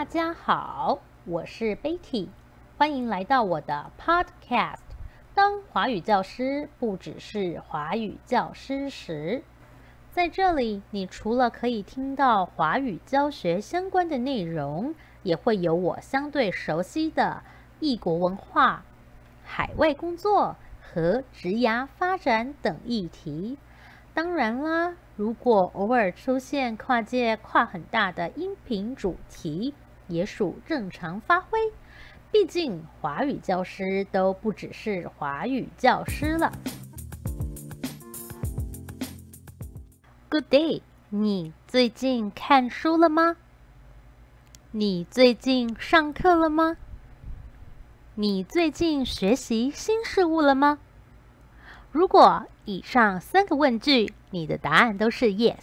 大家好，我是 Betty，欢迎来到我的 Podcast。当华语教师不只是华语教师时，在这里，你除了可以听到华语教学相关的内容，也会有我相对熟悉的异国文化、海外工作和职涯发展等议题。当然啦，如果偶尔出现跨界跨很大的音频主题，也属正常发挥。毕竟华语教师都不只是华语教师了。Good day，你最近看书了吗？你最近上课了吗？你最近学习新事物了吗？如果以上三个问句，你的答案都是 yes，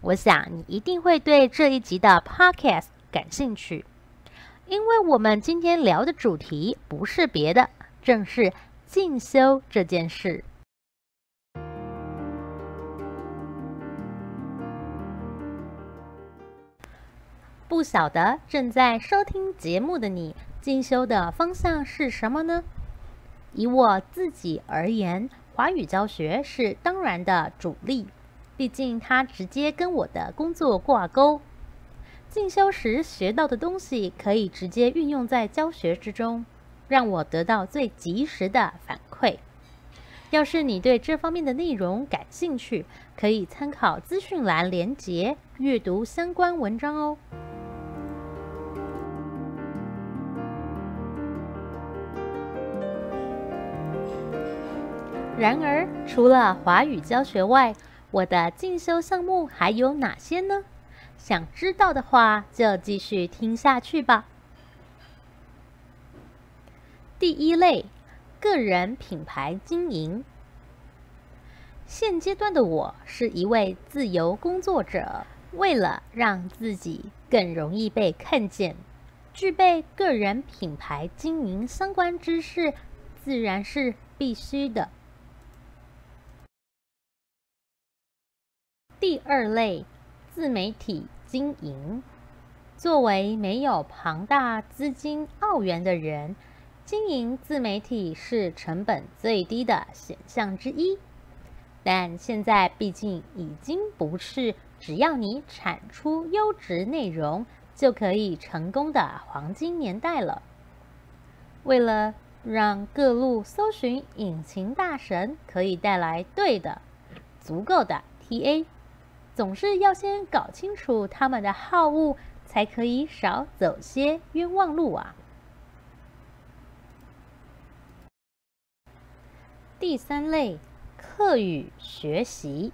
我想你一定会对这一集的 podcast 感兴趣，因为我们今天聊的主题不是别的，正是进修这件事。不晓得正在收听节目的你，进修的方向是什么呢？以我自己而言，华语教学是当然的主力，毕竟它直接跟我的工作挂钩。进修时学到的东西可以直接运用在教学之中，让我得到最及时的反馈。要是你对这方面的内容感兴趣，可以参考资讯栏连结，阅读相关文章哦。然而，除了华语教学外，我的进修项目还有哪些呢？想知道的话，就继续听下去吧。第一类，个人品牌经营。现阶段的我是一位自由工作者，为了让自己更容易被看见，具备个人品牌经营相关知识，自然是必须的。第二类，自媒体经营。作为没有庞大资金澳元的人，经营自媒体是成本最低的选项之一。但现在毕竟已经不是只要你产出优质内容就可以成功的黄金年代了。为了让各路搜寻引擎大神可以带来对的、足够的 TA。总是要先搞清楚他们的好恶，才可以少走些冤枉路啊。第三类，课语学习。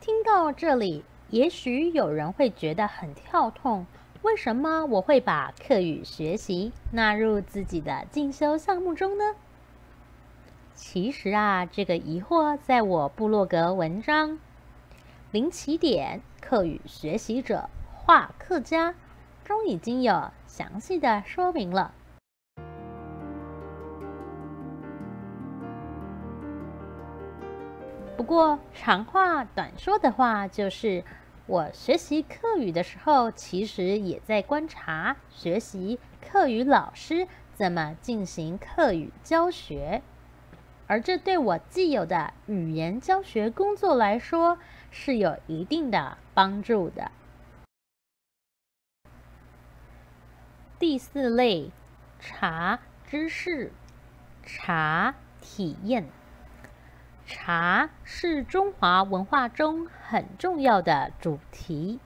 听到这里，也许有人会觉得很跳痛，为什么我会把课语学习纳入自己的进修项目中呢？其实啊，这个疑惑在我部落格文章。零起点课语学习者话客家中已经有详细的说明了。不过长话短说的话，就是我学习课语的时候，其实也在观察学习课语老师怎么进行课语教学，而这对我既有的语言教学工作来说，是有一定的帮助的。第四类，茶知识、茶体验。茶是中华文化中很重要的主题，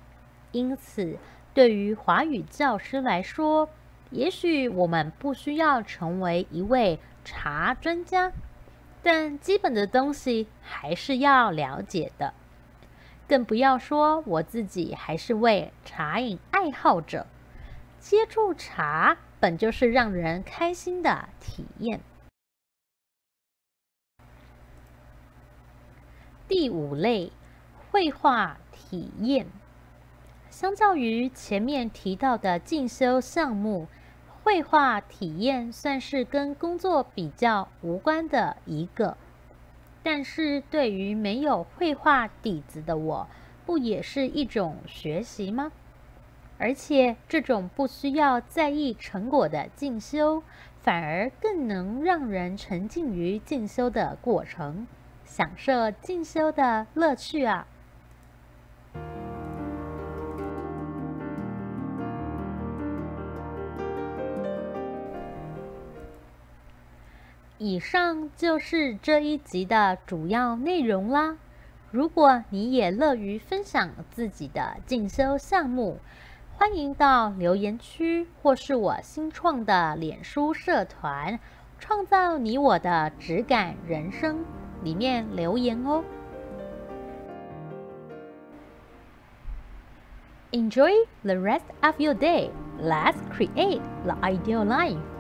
因此对于华语教师来说，也许我们不需要成为一位茶专家，但基本的东西还是要了解的。更不要说我自己还是位茶饮爱好者，接触茶本就是让人开心的体验。第五类，绘画体验。相较于前面提到的进修项目，绘画体验算是跟工作比较无关的一个。但是对于没有绘画底子的我，不也是一种学习吗？而且这种不需要在意成果的进修，反而更能让人沉浸于进修的过程，享受进修的乐趣啊！以上就是这一集的主要内容啦。如果你也乐于分享自己的进修项目，欢迎到留言区或是我新创的脸书社团“创造你我的质感人生”里面留言哦。Enjoy the rest of your day. Let's create the ideal life.